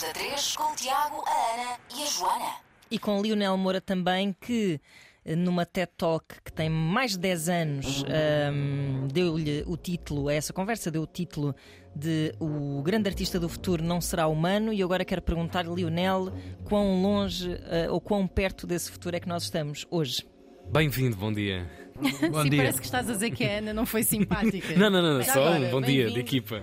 da 3 com o Tiago, a Ana e a Joana. E com Lionel Moura também, que eh, numa TED Talk que tem mais de 10 anos, um, deu-lhe o título, a essa conversa deu o título de O Grande Artista do Futuro Não Será Humano. E agora quero perguntar, Lionel, quão longe uh, ou quão perto desse futuro é que nós estamos hoje? Bem-vindo, bom dia. Bom Sim, dia. parece que estás a dizer que a Ana não foi simpática. não, não, não, só um bom dia de equipa.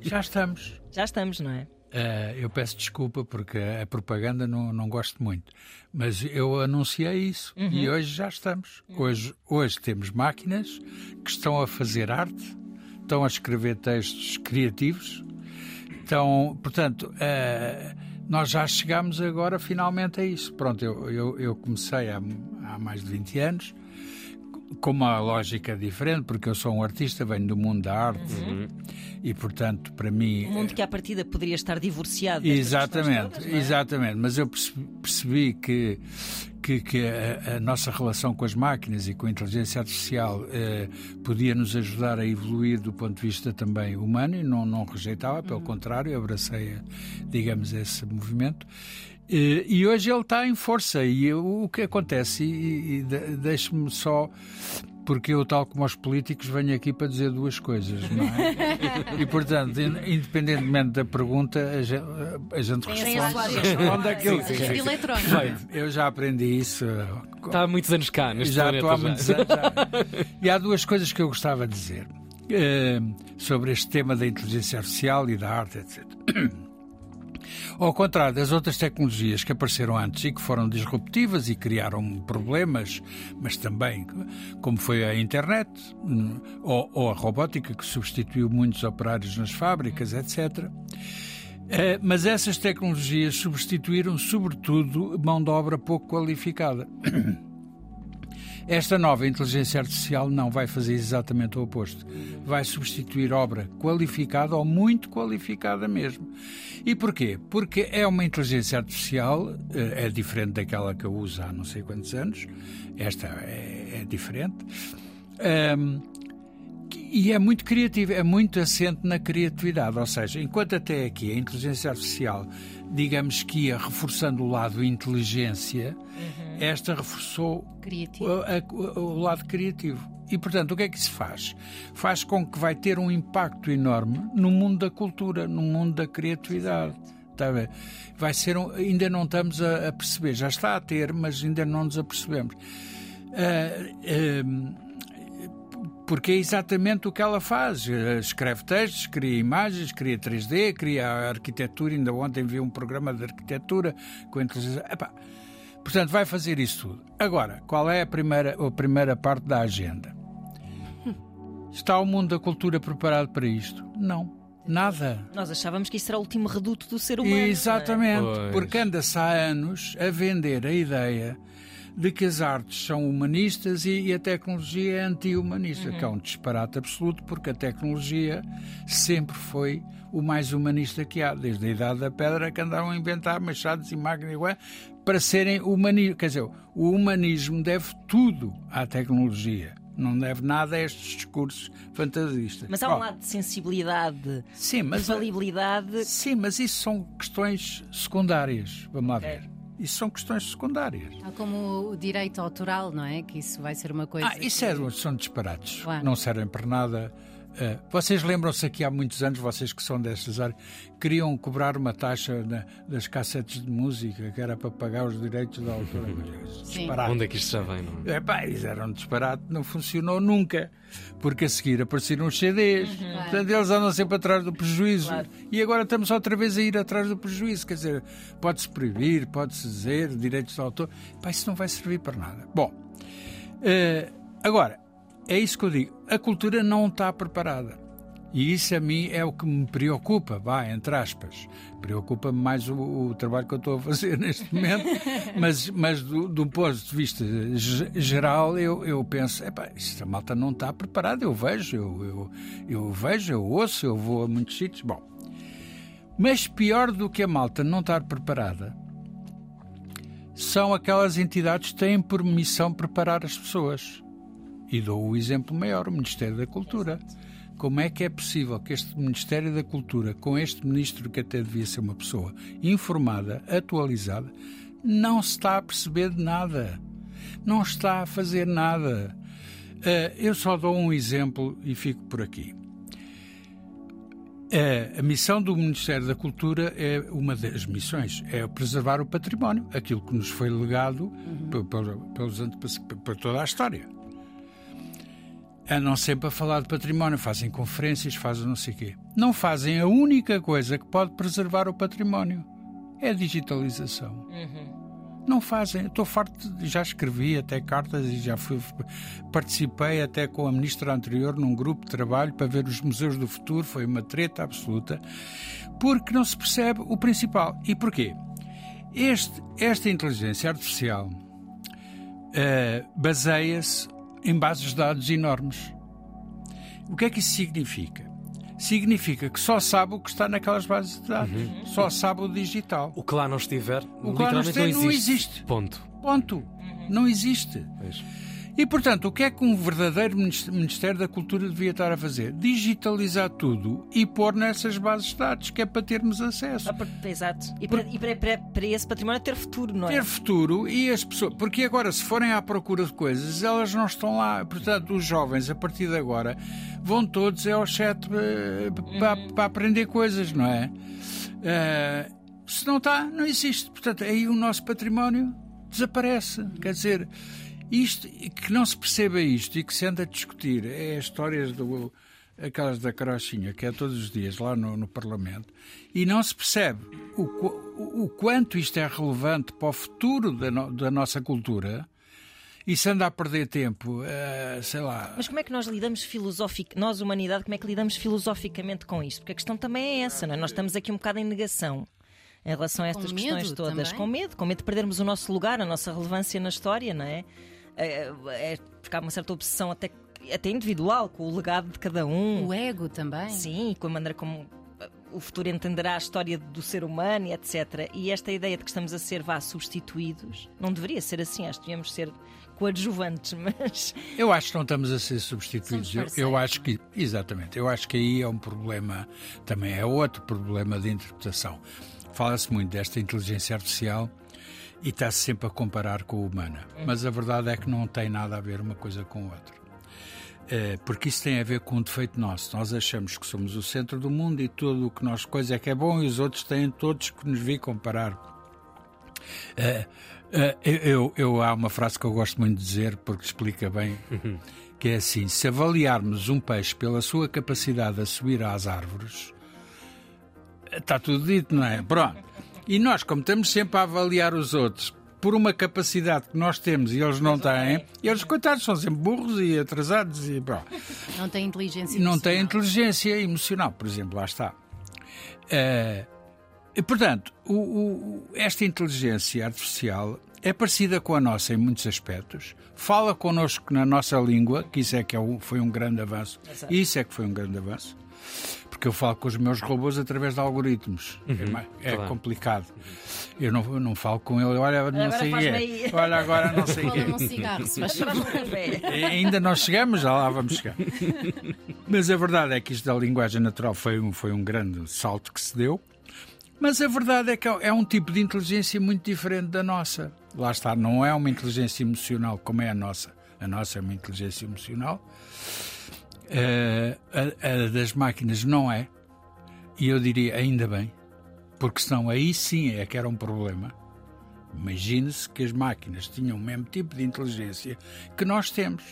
Já estamos. Já estamos, não é? Uh, eu peço desculpa porque a propaganda não, não gosto muito, mas eu anunciei isso uhum. e hoje já estamos. Uhum. Hoje, hoje temos máquinas que estão a fazer arte, estão a escrever textos criativos, estão, portanto, uh, nós já chegamos agora finalmente a isso. Pronto, eu, eu, eu comecei há, há mais de 20 anos com uma lógica diferente, porque eu sou um artista, venho do mundo da arte uhum. e, portanto, para mim. Um mundo que à partida poderia estar divorciado. Exatamente, todas, é? exatamente. Mas eu percebi que, que, que a, a, nossa relação com as máquinas e com a inteligência artificial eh, podia nos ajudar a evoluir do ponto de vista também humano e não, não rejeitava, pelo uhum. contrário, abracei, digamos, esse movimento. E hoje ele está em força. E o que acontece, e, e deixe-me só porque eu, tal como os políticos, venho aqui para dizer duas coisas, não é? e, portanto, independentemente da pergunta, a gente, a gente responde, responde aquilo que é. Eletrónico. Eu já aprendi isso. Está há muitos anos cá, neste já. Estou há muitos anos. Já. E há duas coisas que eu gostava de dizer uh, sobre este tema da inteligência artificial e da arte, etc. Ao contrário das outras tecnologias que apareceram antes e que foram disruptivas e criaram problemas, mas também, como foi a internet hum, ou, ou a robótica, que substituiu muitos operários nas fábricas, etc. Eh, mas essas tecnologias substituíram, sobretudo, mão de obra pouco qualificada. Esta nova inteligência artificial não vai fazer exatamente o oposto. Vai substituir obra qualificada ou muito qualificada mesmo. E porquê? Porque é uma inteligência artificial, eh, é diferente daquela que eu uso há não sei quantos anos, esta é, é diferente. Um, e é muito criativa, é muito assente na criatividade. Ou seja, enquanto até aqui a inteligência artificial, digamos que ia reforçando o lado inteligência, uhum. Esta reforçou o, o, o lado criativo. E, portanto, o que é que se faz? Faz com que vai ter um impacto enorme no mundo da cultura, no mundo da criatividade. Está Vai ser um, ainda não estamos a, a, perceber, já está a ter, mas ainda não nos apercebemos. Uh, uh, porque é exatamente o que ela faz. Escreve textos, cria imagens, cria 3D, cria arquitetura. Ainda ontem vi um programa de arquitetura com inteligência. Epá, portanto, vai fazer isso tudo. Agora, qual é a primeira, a primeira parte da agenda? Está o mundo da cultura preparado para isto? Não. Nada. Nós achávamos que isso era o último reduto do ser humano. É? Exatamente, é? porque anda-se há anos a vender a ideia de que as artes são humanistas e, e a tecnologia é anti-humanista, uhum. que é um disparate absoluto, porque a tecnologia sempre foi o mais humanista que há, desde a Idade da Pedra que andaram a inventar machados e máquinas para serem humanistas. Quer dizer, o humanismo deve tudo à tecnologia. Não deve nada a estes discursos fantasistas. Mas há um lado de sensibilidade, sim, mas, de falibilidade. Sim, mas isso são questões secundárias. Vamos lá ver. É. Isso são questões secundárias. Tal como o direito autoral, não é? Que isso vai ser uma coisa. Ah, isso que... é, são disparates. Claro. Não servem para nada. Uh, vocês lembram-se aqui há muitos anos, vocês que são destas áreas, queriam cobrar uma taxa na, das cassetes de música, que era para pagar os direitos da autora. disparate. Onde é que isto já vem? Não? É, pá, isso era um disparate, não funcionou nunca, porque a seguir apareceram os CDs, uhum. portanto eles andam sempre atrás do prejuízo. Claro. E agora estamos outra vez a ir atrás do prejuízo, quer dizer, pode-se proibir, pode-se dizer, direitos de autor, pá, isso não vai servir para nada. Bom, uh, agora é isso que eu digo. A cultura não está preparada. E isso a mim é o que me preocupa, vá, entre aspas. Preocupa-me mais o, o, trabalho que eu estou a fazer neste momento, mas, mas do, do ponto de vista geral, eu, eu penso, epá, esta malta não está preparada, eu vejo, eu, eu, eu vejo, eu ouço, eu vou a muitos sítios. Bom, mas pior do que a malta não estar preparada são aquelas entidades que têm por missão preparar as pessoas. E dou o exemplo maior, o Ministério da Cultura. como é que é possível que este Ministério da Cultura, com este ministro que até devia ser uma pessoa informada, atualizada, não se está a perceber de nada. Não está a fazer nada. Uh, eu só dou um exemplo e fico por aqui. Uh, a missão do Ministério da Cultura é uma das missões, é preservar o património, aquilo que nos foi legado uhum. pelos, pelos, por toda a história andam sempre a falar de património, fazem conferências, fazem não sei o quê. Não fazem a única coisa que pode preservar o património. É a digitalização. Uhum. Não fazem. Estou farto, já escrevi até cartas e já fui, participei até com a ministra anterior num grupo de trabalho para ver os museus do futuro. Foi uma treta absoluta, porque não se percebe o principal. E porquê? Este, esta inteligência artificial uh, baseia-se em bases de dados enormes. O que é que isso significa? Significa que só sabe o que está naquelas bases de dados, uhum. só sabe o digital. O que lá não estiver, o que lá não, estiver, não, existe. não existe. Ponto. Ponto. Uhum. Não existe. Pois. E, portanto, o que é que um verdadeiro Ministério da Cultura devia estar a fazer? Digitalizar tudo e pôr nessas bases de dados, que é para termos acesso. Ah, exato. E, para, e para, para, para, esse património ter futuro, não é? Ter futuro e as pessoas. Porque agora, se forem à procura de coisas, elas não estão lá. Portanto, os jovens, a partir de agora, vão todos ao chat eh, para, uhum. para aprender coisas, não é? Uh, se não está, não existe. Portanto, aí o nosso património desaparece. Quer dizer. Isto, que não se perceba isto e que se anda a discutir é as histórias do aquelas da carochinha, que é todos os dias lá no, no Parlamento, e não se percebe o, o, o, quanto isto é relevante para o futuro da, no, da nossa cultura, e se anda a perder tempo, uh, sei lá. Mas como é que nós lidamos filosoficamente, nós, humanidade, como é que lidamos filosoficamente com isto? Porque a questão também é essa, não é? Nós estamos aqui um bocado em negação em relação a estas questões todas. Também? Com medo, com medo de perdermos o nosso lugar, a nossa relevância na história, não é? É, é porque há uma certa obsessão até, até individual com o legado de cada um. O ego também. Sim, com a maneira como o futuro entenderá a história do ser humano e etc. E esta ideia de que estamos a ser vá substituídos não deveria ser assim, acho que devíamos ser coadjuvantes, mas. Eu acho que não estamos a ser substituídos. Eu, eu, acho que, exatamente, eu acho que aí é um problema, também é outro problema de interpretação. Fala-se muito desta inteligência artificial e está-se sempre a comparar com a humana. Mas a verdade é que não tem nada a ver uma coisa com a outra. É, porque isso tem a ver com um defeito nosso. Nós achamos que somos o centro do mundo e tudo o que nós coisa é que é bom e os outros têm todos que nos vir comparar. É, é, eu, eu, há uma frase que eu gosto muito de dizer porque explica bem que é assim: se avaliarmos um peixe pela sua capacidade a subir às árvores, está tudo dito, não é? Pronto. E nós, como estamos sempre a avaliar os outros por uma capacidade que nós temos e eles não têm, eles, coitados, são sempre burros e atrasados e pronto. Não têm inteligência Não têm inteligência emocional, por exemplo, lá está. Uh, e, portanto, o, o, esta inteligência artificial é parecida com a nossa em muitos aspectos, fala connosco na nossa língua, que isso é que é um, foi um grande avanço. Exato. Isso é que foi um grande avanço porque eu falo com os meus robôs através de algoritmos. Uhum, é, é claro. complicado. Eu não, eu não falo com ele, olha, não agora sei o quê. Olha, agora não sei. Um cigarro, Ainda não chegamos, já lá vamos chegar. Mas a verdade é que isto da linguagem natural foi um, foi um grande salto que se deu. Mas a verdade é que é um tipo de inteligência muito diferente da nossa. Lá está, não é uma inteligência emocional como é a nossa. A nossa é uma inteligência emocional a, a, das máquinas não é, e eu diria ainda bem, porque senão aí sim é que era um problema. Imagine-se que as máquinas tinham o mesmo tipo de inteligência que nós temos.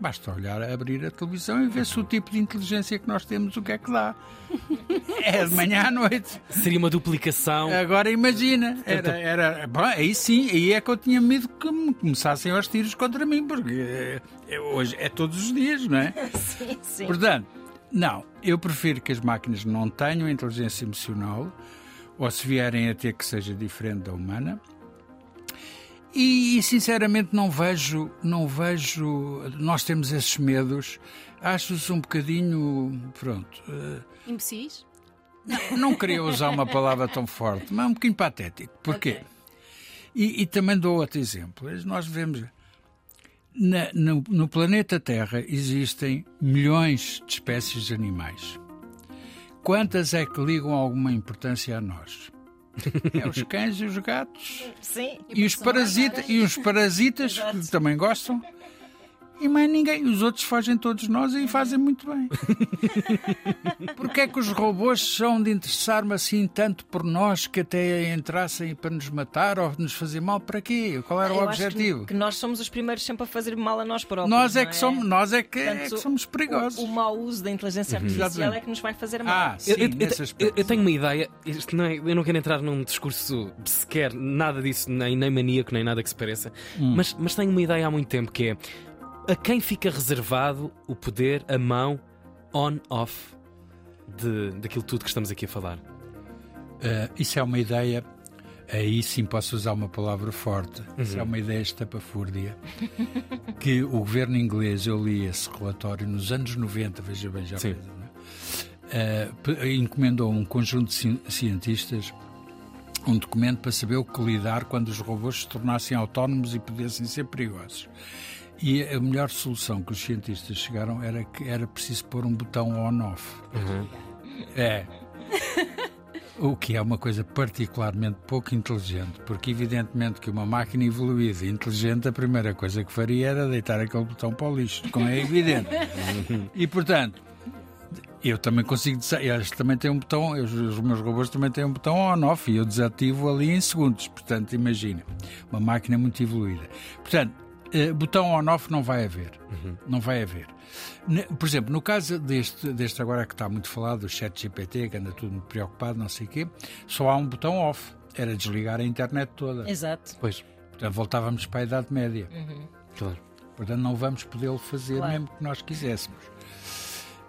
Basta olhar, abrir a televisão e ver se o tipo de inteligência que nós temos, o que é que dá. É de manhã à noite. Seria uma duplicação. Agora imagina, era, era, bom, aí sim, aí é que eu tinha medo que me começassem aos tiros contra mim, porque é, hoje é todos os dias, não é? Sim, sim. Portanto, não, eu prefiro que as máquinas não tenham inteligência emocional, ou se vierem a ter que seja diferente da humana, e, e, sinceramente não vejo, não vejo. Nós temos esses medos. Acho-os um bocadinho. Pronto. Uh, Imbecis? Não, não queria usar uma palavra tão forte, mas é um bocadinho patético. Porquê? Okay. E, e, também dou outro exemplo. Nós vemos. Na- no, no planeta Terra existem milhões de espécies de animais. Quantas é que ligam alguma importância a nós? É os cães e os gatos. Sim. E os, parasita, e os parasitas, que também gostam. E mais ninguém. Os outros fazem todos nós e fazem muito bem. Porquê é que os robôs são de interessar-me assim tanto por nós que até entrassem para nos matar ou nos fazer mal? Para quê? Qual era o Eu acho que- objetivo? Que, nós somos os primeiros sempre a fazer mal a nós próprios. Nós é não que somos, nós é que, é Portanto, que somos perigosos. O, o mau uso da inteligência artificial Exatamente. é que nos vai fazer mal. Ah, sim, Eu, eu- nesse eu- eu tenho uma ideia, isto não é- eu não quero entrar num discurso sequer, nada disso, nem, nem maníaco, nem nada que se pareça, Hum. mas, mas tenho uma ideia há muito tempo que é a quem fica reservado o poder, a mão on-off de, daquilo tudo que estamos aqui a falar. Ah, isso é uma ideia. Aí sim posso usar uma palavra forte. Isso é uma ideia estapafúrdia. que o governo inglês, eu li esse relatório nos anos 90, veja bem, já Sim. fez, é? Pe- encomendou a um conjunto de ci- cientistas um documento para saber o que lidar quando os robôs se tornassem autónomos e pudessem ser perigosos. E a melhor solução que os cientistas chegaram era que era preciso pôr um botão on-off. É. O que é uma coisa particularmente pouco inteligente, porque evidentemente que uma máquina evoluída e inteligente, a primeira coisa que faria era deitar aquele botão para o lixo, como é evidente. E portanto, eu também consigo dizer, eles também têm um botão, os, os meus robôs também têm um botão on-off e eu desativo ali em segundos. Portanto, imagina, uma máquina muito evoluída. Portanto, eh, botão on-off não vai haver. Não vai haver. Por exemplo, no caso deste, deste agora que está muito falado, o chat GPT, que anda tudo muito preocupado, não sei o quê, só há um botão off. Era desligar a internet toda. Exato. Pois, Portanto, voltávamos para a Idade Média. claro. Portanto, não vamos podê-lo fazer Claro. mesmo que nós quiséssemos.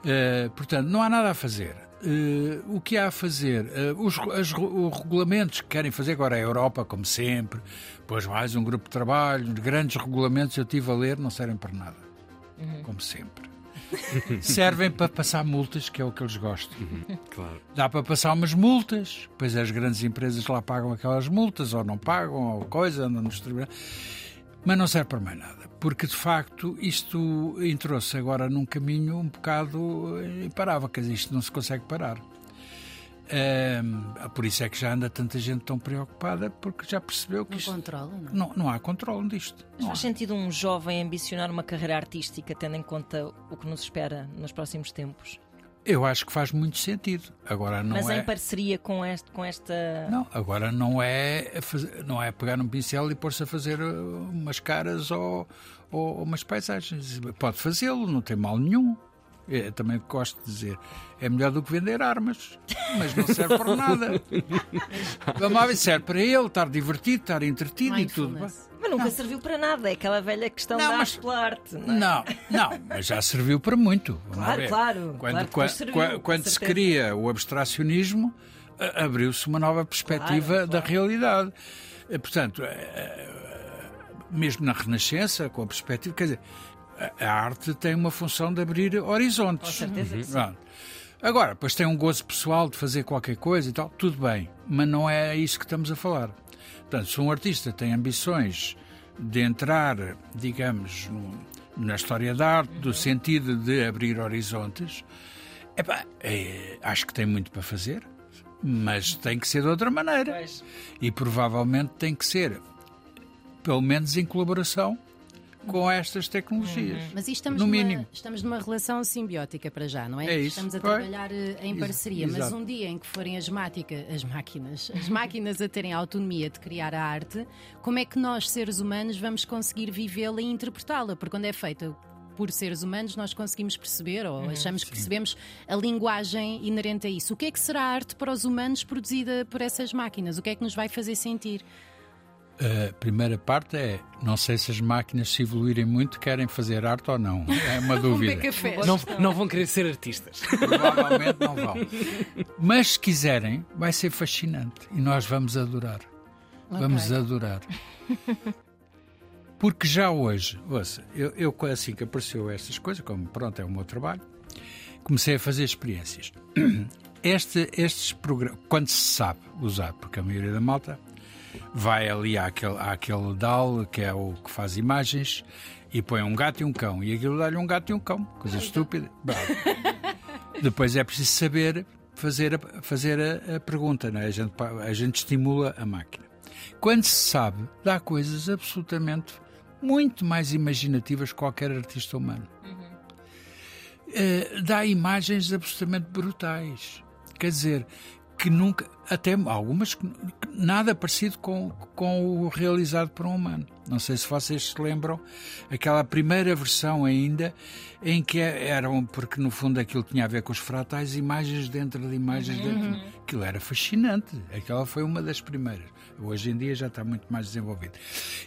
Eh, portanto, não há nada a fazer. Eh, o que há a fazer? Eh, os, as- os regulamentos que querem fazer agora a Europa, como sempre, depois mais um grupo de trabalho, grandes regulamentos, eu estive a ler, não servem para nada. Como sempre. Servem para passar multas, que é o que eles gostam. Claro. Dá para passar umas multas, pois as grandes empresas lá pagam aquelas multas, ou não pagam, ou coisa, andam nos tribunais. Mas não serve para mais nada, porque de facto isto entrou-se agora num caminho um bocado eh, imparável, quer dizer, isto não se consegue parar. Ehm, por isso é que já anda tanta gente tão preocupada, porque já percebeu que Não isto, controla, não? não, não há controle disto. Mas faz há. sentido um jovem ambicionar uma carreira artística, tendo em conta o que nos espera nos próximos tempos? Eu acho que faz muito sentido. Agora não Mas é. em parceria com, este, com esta. Não, agora não é, fazer- não é pegar um pincel e pôr-se a fazer uh, umas caras ou, ou umas paisagens. Pode fazê-lo, não tem mal nenhum. Eu também gosto de dizer, é melhor do que vender armas, mas não serve para nada. Ver, serve para ele estar divertido, estar entretido e tudo. Mas nunca serviu para nada, é aquela velha questão Não, da mas- arte. Não, é? Não, não, mas já serviu para muito. Claro, ver. claro, Quando, claro que qua- depois serviu, quando se cria o abstracionismo, abriu-se uma nova perspectiva Claro, da realidade. Eh, Portanto, eh, mesmo na Renascença, com a perspectiva, quer dizer, a- a arte tem uma função de abrir horizontes. Com certeza. Pronto. Agora, depois tem um gozo pessoal de fazer qualquer coisa e tal, tudo bem, mas não é isso que estamos a falar. Portanto, se um artista tem ambições de entrar, digamos, no- na história da arte, do sentido de abrir horizontes, epá, é, acho que tem muito para fazer, mas tem que ser de outra maneira. Pois. E provavelmente tem que ser, pelo menos em colaboração com estas tecnologias. Mas isto estamos, No numa, mínimo. estamos numa relação simbiótica para já, não é? É isso, Estamos a trabalhar eh, em Ex- parceria, mas exato. um dia em que forem as, mática, as máquinas, as máquinas a terem a autonomia de criar a arte, como é que nós, seres humanos, vamos conseguir vivê-la e interpretá-la? Porque quando é feita por seres humanos, nós conseguimos perceber ou achamos que percebemos a linguagem inerente a isso. O que é que será a arte para os humanos produzida por essas máquinas? O que é que nos vai fazer sentir? A primeira parte é: não sei se as máquinas se evoluírem muito querem fazer arte ou não. É uma dúvida. café. Não, não vão querer ser artistas. Provavelmente não vão. Mas se quiserem, vai ser fascinante e nós vamos adorar. Vamos adorar. Porque já hoje, ouça, eu, eu assim que apareceu estas coisas, como pronto, é o meu trabalho, comecei a fazer experiências. Este, estes programas, quando se sabe usar, porque a maioria da malta vai ali àquele, àquele DAL, que é o que faz imagens, e põe um gato e um cão. E aquilo dá-lhe um gato e um cão. Coisa estúpida. Bravo. Depois é preciso saber fazer a, fazer a, a pergunta, não é? a, gente, a gente estimula a máquina. Quando se sabe, dá coisas absolutamente muito mais imaginativas que qualquer artista humano. Uh, dá imagens absolutamente brutais. Quer dizer, que nunca, até algumas, nada parecido com, com o realizado por um humano. Não sei se vocês se lembram, aquela primeira versão ainda, em que eram, porque no fundo aquilo tinha a ver com os fratais, imagens dentro de imagens uhum. dentro. Aquilo era fascinante. Aquela foi uma das primeiras. Hoje em dia já está muito mais desenvolvido.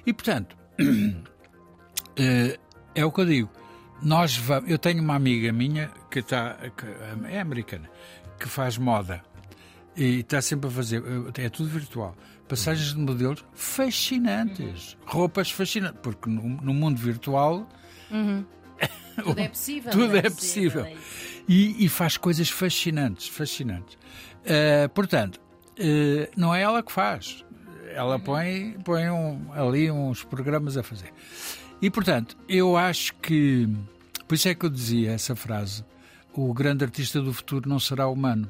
E portanto, eh, é o que eu digo. Nós vamos, eu tenho uma amiga minha que, está, que é americana, que faz moda e está sempre a fazer, é tudo virtual. Passagens de modelos fascinantes, uhum. roupas fascinantes, porque no, no mundo virtual uhum. tudo é possível. tudo é, é possível. É e, e, faz coisas fascinantes, fascinantes. Uh, portanto, uh, não é ela que faz. Ela uhum. põe, põe um, ali uns programas a fazer. E portanto, eu acho que. Por isso é que eu dizia essa frase: o grande artista do futuro não será humano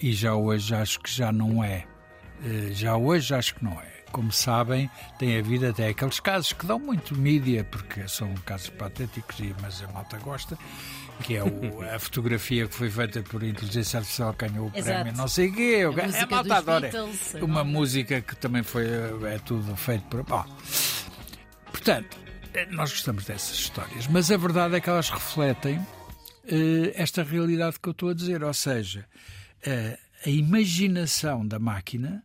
e já hoje acho que já não é. Eh, já hoje acho que não é. Como sabem, tem havido até aqueles casos que dão muito mídia, porque são casos patéticos, mas a malta gosta, que é o, a fotografia que foi feita por inteligência artificial que ganhou o Exato. prémio, não sei o quê. A, a malta adora. Beatles, Uma música que também foi é tudo feito por. Bom, portanto, eh, nós gostamos dessas histórias, mas a verdade é que elas refletem uh, esta realidade que eu estou a dizer, ou seja, a, imaginação da máquina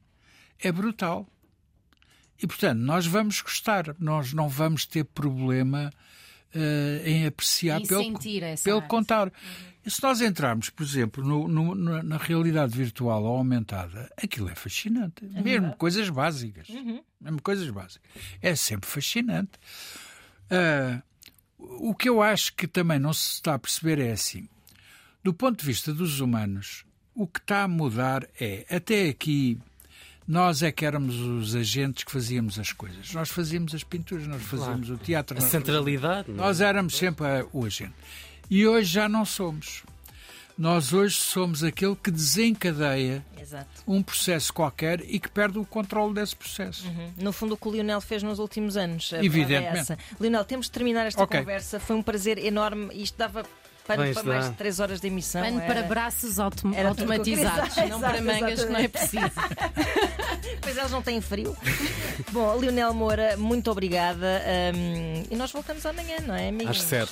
é brutal. E, portanto, nós vamos gostar, nós não vamos ter problema uh, em apreciar em pelo, pelo contar. Uhum. E se nós entrarmos, por exemplo, no, no, na realidade virtual ou aumentada, aquilo é fascinante. Uhum. Mesmo coisas básicas. Uhum. Mesmo coisas básicas. É sempre fascinante. Uh, o que eu acho que também não se está a perceber é assim. Do ponto de vista dos humanos, o que está a mudar é, até aqui, nós é que éramos os agentes que fazíamos as coisas. Nós fazíamos as pinturas, nós fazíamos claro. o teatro. A centralidade. Fazíamos... É? Nós éramos sempre o agente. E hoje já não somos. Nós hoje somos aquele que desencadeia Exato. um processo qualquer e que perde o controle desse processo. Uhum. No fundo, o que o Lionel fez nos últimos anos. Evidentemente. É Lionel, temos de terminar esta okay. conversa. Foi um prazer enorme. Isto dava pano para mais de 3 horas de emissão. Pano era... para braços autom era automatizados, não exato, para mangas, que não é preciso. pois elas não têm frio. Bom, Lionel Moura, muito obrigada. Um, e nós voltamos amanhã, não é, amigos? Às 7.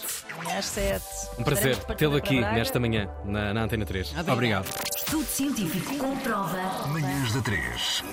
Às 7. Um prazer tê-lo aqui nesta manhã, na, na Antena 3. Obrigado. Estudo científico comprova. Manhãs da 3.